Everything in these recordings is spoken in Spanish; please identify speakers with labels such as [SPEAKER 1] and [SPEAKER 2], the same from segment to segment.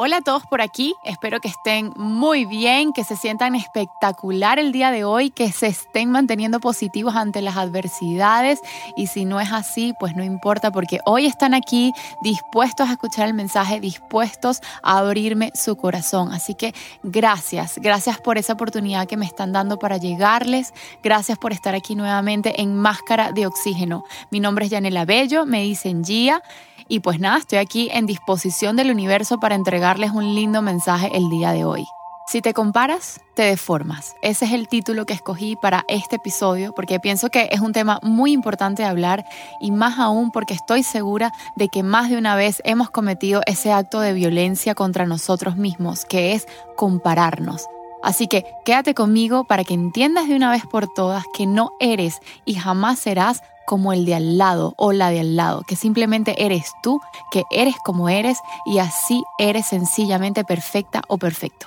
[SPEAKER 1] Hola a todos por aquí, espero que estén muy bien, que se sientan espectacular el día de hoy, que se estén manteniendo positivos ante las adversidades y si no es así, pues no importa porque hoy están aquí dispuestos a escuchar el mensaje, dispuestos a abrirme su corazón. Así que gracias, gracias por esa oportunidad que me están dando para llegarles, gracias por estar aquí nuevamente en Máscara de Oxígeno. Mi nombre es Yanela Bello, me dicen Gia y pues nada, estoy aquí en disposición del universo para entregarles un lindo mensaje el día de hoy. Si te comparas, te deformas. Ese es el título que escogí para este episodio porque pienso que es un tema muy importante de hablar y más aún porque estoy segura de que más de una vez hemos cometido ese acto de violencia contra nosotros mismos, que es compararnos. Así que quédate conmigo para que entiendas de una vez por todas que no eres y jamás serás como el de al lado o la de al lado, que simplemente eres tú, que eres como eres y así eres sencillamente perfecta o perfecto.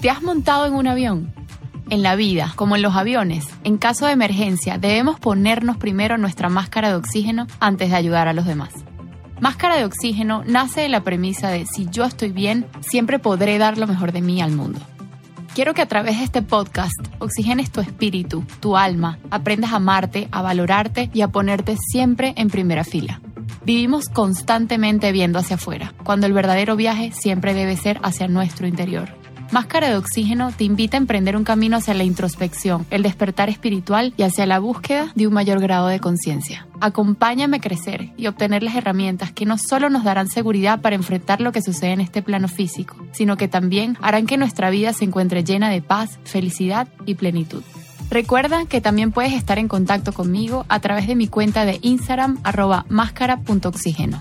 [SPEAKER 1] ¿Te has montado en un avión? En la vida, como en los aviones, en caso de emergencia debemos ponernos primero nuestra máscara de oxígeno antes de ayudar a los demás. Máscara de oxígeno nace de la premisa de si yo estoy bien, siempre podré dar lo mejor de mí al mundo. Quiero que a través de este podcast oxigenes tu espíritu, tu alma, aprendas a amarte, a valorarte y a ponerte siempre en primera fila. Vivimos constantemente viendo hacia afuera, cuando el verdadero viaje siempre debe ser hacia nuestro interior. Máscara de Oxígeno te invita a emprender un camino hacia la introspección, el despertar espiritual y hacia la búsqueda de un mayor grado de conciencia. Acompáñame a crecer y obtener las herramientas que no solo nos darán seguridad para enfrentar lo que sucede en este plano físico, sino que también harán que nuestra vida se encuentre llena de paz, felicidad y plenitud. Recuerda que también puedes estar en contacto conmigo a través de mi cuenta de Instagram arroba máscara.oxígeno.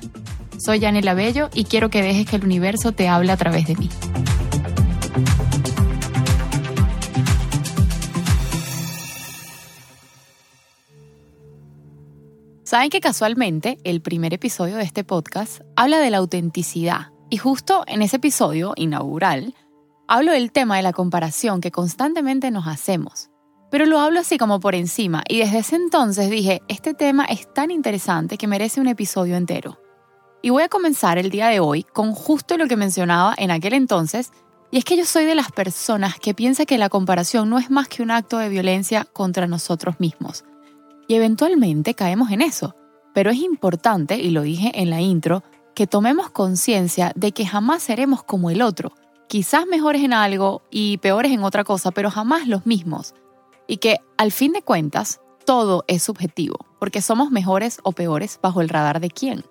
[SPEAKER 1] Soy Yanela Bello y quiero que dejes que el universo te hable a través de mí. Saben que casualmente el primer episodio de este podcast habla de la autenticidad y justo en ese episodio inaugural hablo del tema de la comparación que constantemente nos hacemos. Pero lo hablo así como por encima y desde ese entonces dije, este tema es tan interesante que merece un episodio entero. Y voy a comenzar el día de hoy con justo lo que mencionaba en aquel entonces, y es que yo soy de las personas que piensa que la comparación no es más que un acto de violencia contra nosotros mismos y eventualmente caemos en eso. Pero es importante, y lo dije en la intro, que tomemos conciencia de que jamás seremos como el otro, quizás mejores en algo y peores en otra cosa, pero jamás los mismos. Y que al fin de cuentas, todo es subjetivo, porque somos mejores o peores bajo el radar de quién.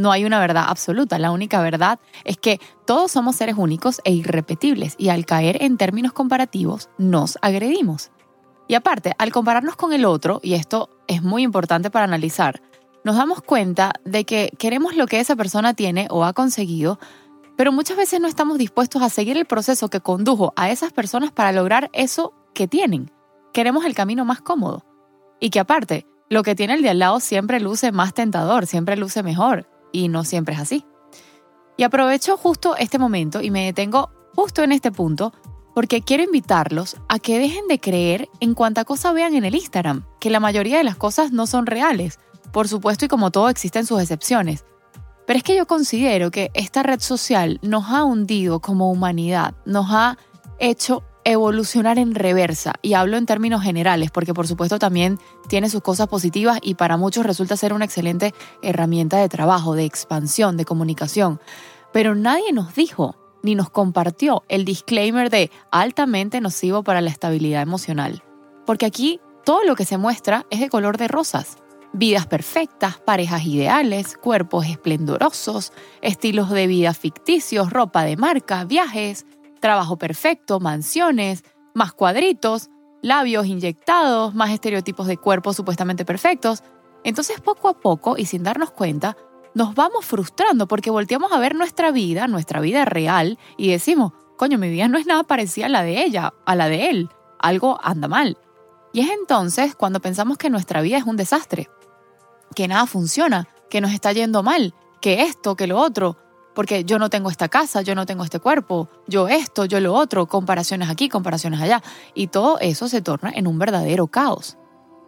[SPEAKER 1] No hay una verdad absoluta, la única verdad es que todos somos seres únicos e irrepetibles y al caer en términos comparativos nos agredimos. Y aparte, al compararnos con el otro, y esto es muy importante para analizar, nos damos cuenta de que queremos lo que esa persona tiene o ha conseguido, pero muchas veces no estamos dispuestos a seguir el proceso que condujo a esas personas para lograr eso que tienen. Queremos el camino más cómodo. Y que aparte, lo que tiene el de al lado siempre luce más tentador, siempre luce mejor, y no siempre es así. Y aprovecho justo este momento y me detengo justo en este punto porque quiero invitarlos a que dejen de creer en cuanta cosa vean en el Instagram, que la mayoría de las cosas no son reales. Por supuesto, y como todo existen sus excepciones. Pero es que yo considero que esta red social nos ha hundido como humanidad, nos ha hecho evolucionar en reversa. Y hablo en términos generales, porque por supuesto también tiene sus cosas positivas y para muchos resulta ser una excelente herramienta de trabajo, de expansión, de comunicación. Pero nadie nos dijo ni nos compartió el disclaimer de altamente nocivo para la estabilidad emocional. Porque aquí todo lo que se muestra es de color de rosas. Vidas perfectas, parejas ideales, cuerpos esplendorosos, estilos de vida ficticios, ropa de marca, viajes, trabajo perfecto, mansiones, más cuadritos, labios inyectados, más estereotipos de cuerpos supuestamente perfectos. Entonces poco a poco y sin darnos cuenta, nos vamos frustrando porque volteamos a ver nuestra vida, nuestra vida real, y decimos, coño, mi vida no es nada parecida a la de ella, a la de él, algo anda mal. Y es entonces cuando pensamos que nuestra vida es un desastre, que nada funciona, que nos está yendo mal, que esto, que lo otro, porque yo no tengo esta casa, yo no tengo este cuerpo, yo esto, yo lo otro, comparaciones aquí, comparaciones allá, y todo eso se torna en un verdadero caos.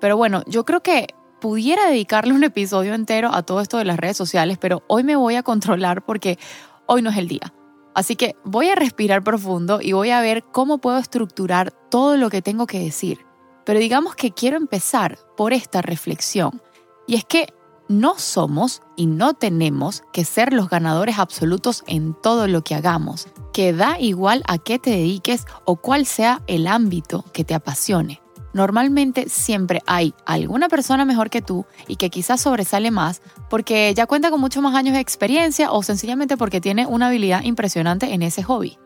[SPEAKER 1] Pero bueno, yo creo que pudiera dedicarle un episodio entero a todo esto de las redes sociales, pero hoy me voy a controlar porque hoy no es el día. Así que voy a respirar profundo y voy a ver cómo puedo estructurar todo lo que tengo que decir. Pero digamos que quiero empezar por esta reflexión. Y es que no somos y no tenemos que ser los ganadores absolutos en todo lo que hagamos, que da igual a qué te dediques o cuál sea el ámbito que te apasione. Normalmente siempre hay alguna persona mejor que tú y que quizás sobresale más porque ya cuenta con muchos más años de experiencia o sencillamente porque tiene una habilidad impresionante en ese hobby.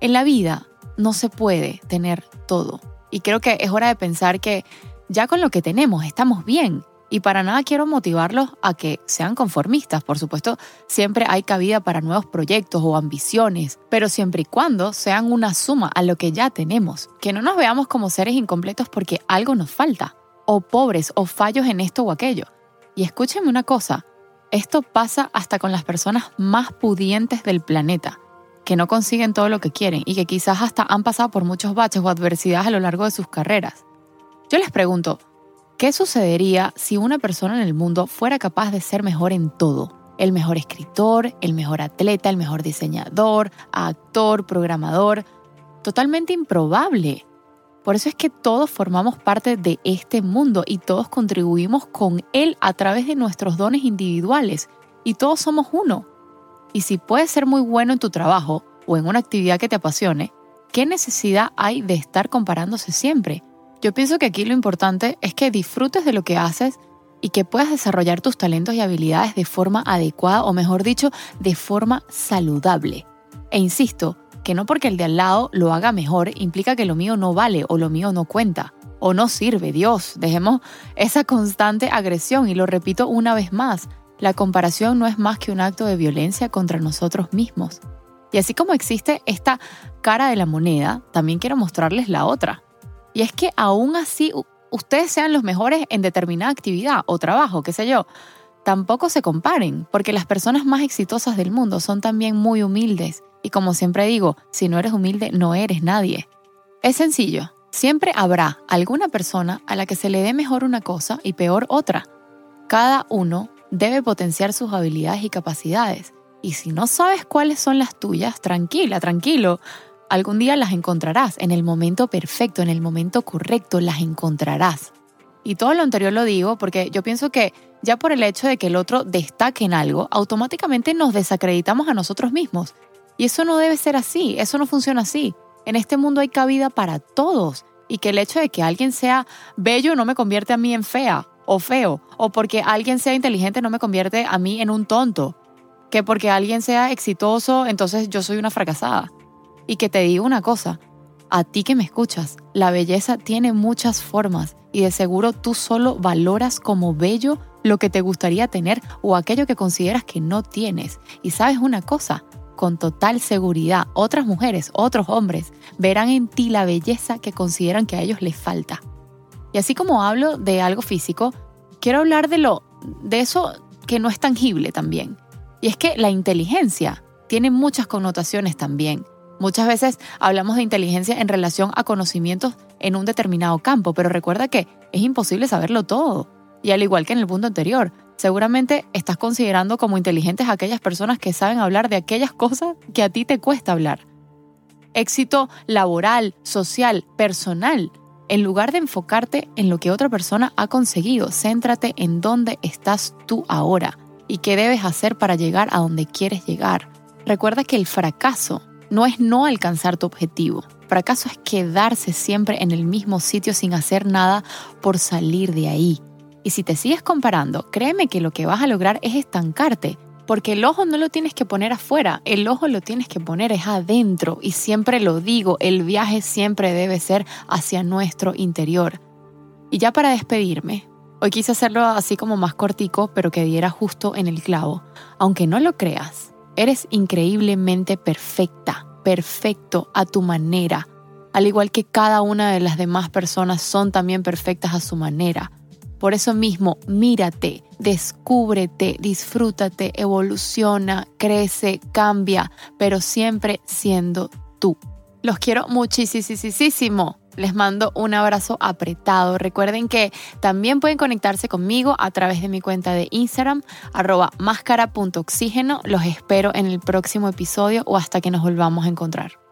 [SPEAKER 1] En la vida no se puede tener todo y creo que es hora de pensar que ya con lo que tenemos estamos bien y para nada quiero motivarlos a que sean conformistas. Por supuesto, siempre hay cabida para nuevos proyectos o ambiciones, pero siempre y cuando sean una suma a lo que ya tenemos. Que no nos veamos como seres incompletos porque algo nos falta, o pobres o fallos en esto o aquello. Y escúchenme una cosa, esto pasa hasta con las personas más pudientes del planeta, que no consiguen todo lo que quieren y que quizás hasta han pasado por muchos baches o adversidades a lo largo de sus carreras. Yo les pregunto, ¿Qué sucedería si una persona en el mundo fuera capaz de ser mejor en todo? El mejor escritor, el mejor atleta, el mejor diseñador, actor, programador. Totalmente improbable. Por eso es que todos formamos parte de este mundo y todos contribuimos con él a través de nuestros dones individuales y todos somos uno. Y si puedes ser muy bueno en tu trabajo o en una actividad que te apasione, ¿qué necesidad hay de estar comparándose siempre? Yo pienso que aquí lo importante es que disfrutes de lo que haces y que puedas desarrollar tus talentos y habilidades de forma adecuada o mejor dicho, de forma saludable. E insisto, que no porque el de al lado lo haga mejor implica que lo mío no vale o lo mío no cuenta o no sirve. Dios, dejemos esa constante agresión y lo repito una vez más, la comparación no es más que un acto de violencia contra nosotros mismos. Y así como existe esta cara de la moneda, también quiero mostrarles la otra. Y es que aún así ustedes sean los mejores en determinada actividad o trabajo, qué sé yo, tampoco se comparen, porque las personas más exitosas del mundo son también muy humildes. Y como siempre digo, si no eres humilde, no eres nadie. Es sencillo, siempre habrá alguna persona a la que se le dé mejor una cosa y peor otra. Cada uno debe potenciar sus habilidades y capacidades. Y si no sabes cuáles son las tuyas, tranquila, tranquilo, Algún día las encontrarás en el momento perfecto, en el momento correcto, las encontrarás. Y todo lo anterior lo digo porque yo pienso que ya por el hecho de que el otro destaque en algo, automáticamente nos desacreditamos a nosotros mismos. Y eso no debe ser así, eso no funciona así. En este mundo hay cabida para todos y que el hecho de que alguien sea bello no me convierte a mí en fea o feo, o porque alguien sea inteligente no me convierte a mí en un tonto, que porque alguien sea exitoso entonces yo soy una fracasada. Y que te digo una cosa, a ti que me escuchas, la belleza tiene muchas formas y de seguro tú solo valoras como bello lo que te gustaría tener o aquello que consideras que no tienes. Y sabes una cosa, con total seguridad, otras mujeres, otros hombres verán en ti la belleza que consideran que a ellos les falta. Y así como hablo de algo físico, quiero hablar de lo de eso que no es tangible también. Y es que la inteligencia tiene muchas connotaciones también. Muchas veces hablamos de inteligencia en relación a conocimientos en un determinado campo, pero recuerda que es imposible saberlo todo. Y al igual que en el punto anterior, seguramente estás considerando como inteligentes a aquellas personas que saben hablar de aquellas cosas que a ti te cuesta hablar. Éxito laboral, social, personal. En lugar de enfocarte en lo que otra persona ha conseguido, céntrate en dónde estás tú ahora y qué debes hacer para llegar a donde quieres llegar. Recuerda que el fracaso no es no alcanzar tu objetivo. Fracaso es quedarse siempre en el mismo sitio sin hacer nada por salir de ahí. Y si te sigues comparando, créeme que lo que vas a lograr es estancarte, porque el ojo no lo tienes que poner afuera, el ojo lo tienes que poner es adentro. Y siempre lo digo, el viaje siempre debe ser hacia nuestro interior. Y ya para despedirme, hoy quise hacerlo así como más cortico, pero que diera justo en el clavo. Aunque no lo creas, Eres increíblemente perfecta, perfecto a tu manera, al igual que cada una de las demás personas son también perfectas a su manera. Por eso mismo, mírate, descúbrete, disfrútate, evoluciona, crece, cambia, pero siempre siendo tú. Los quiero muchísimo. Les mando un abrazo apretado. Recuerden que también pueden conectarse conmigo a través de mi cuenta de Instagram, arroba máscara.oxígeno. Los espero en el próximo episodio o hasta que nos volvamos a encontrar.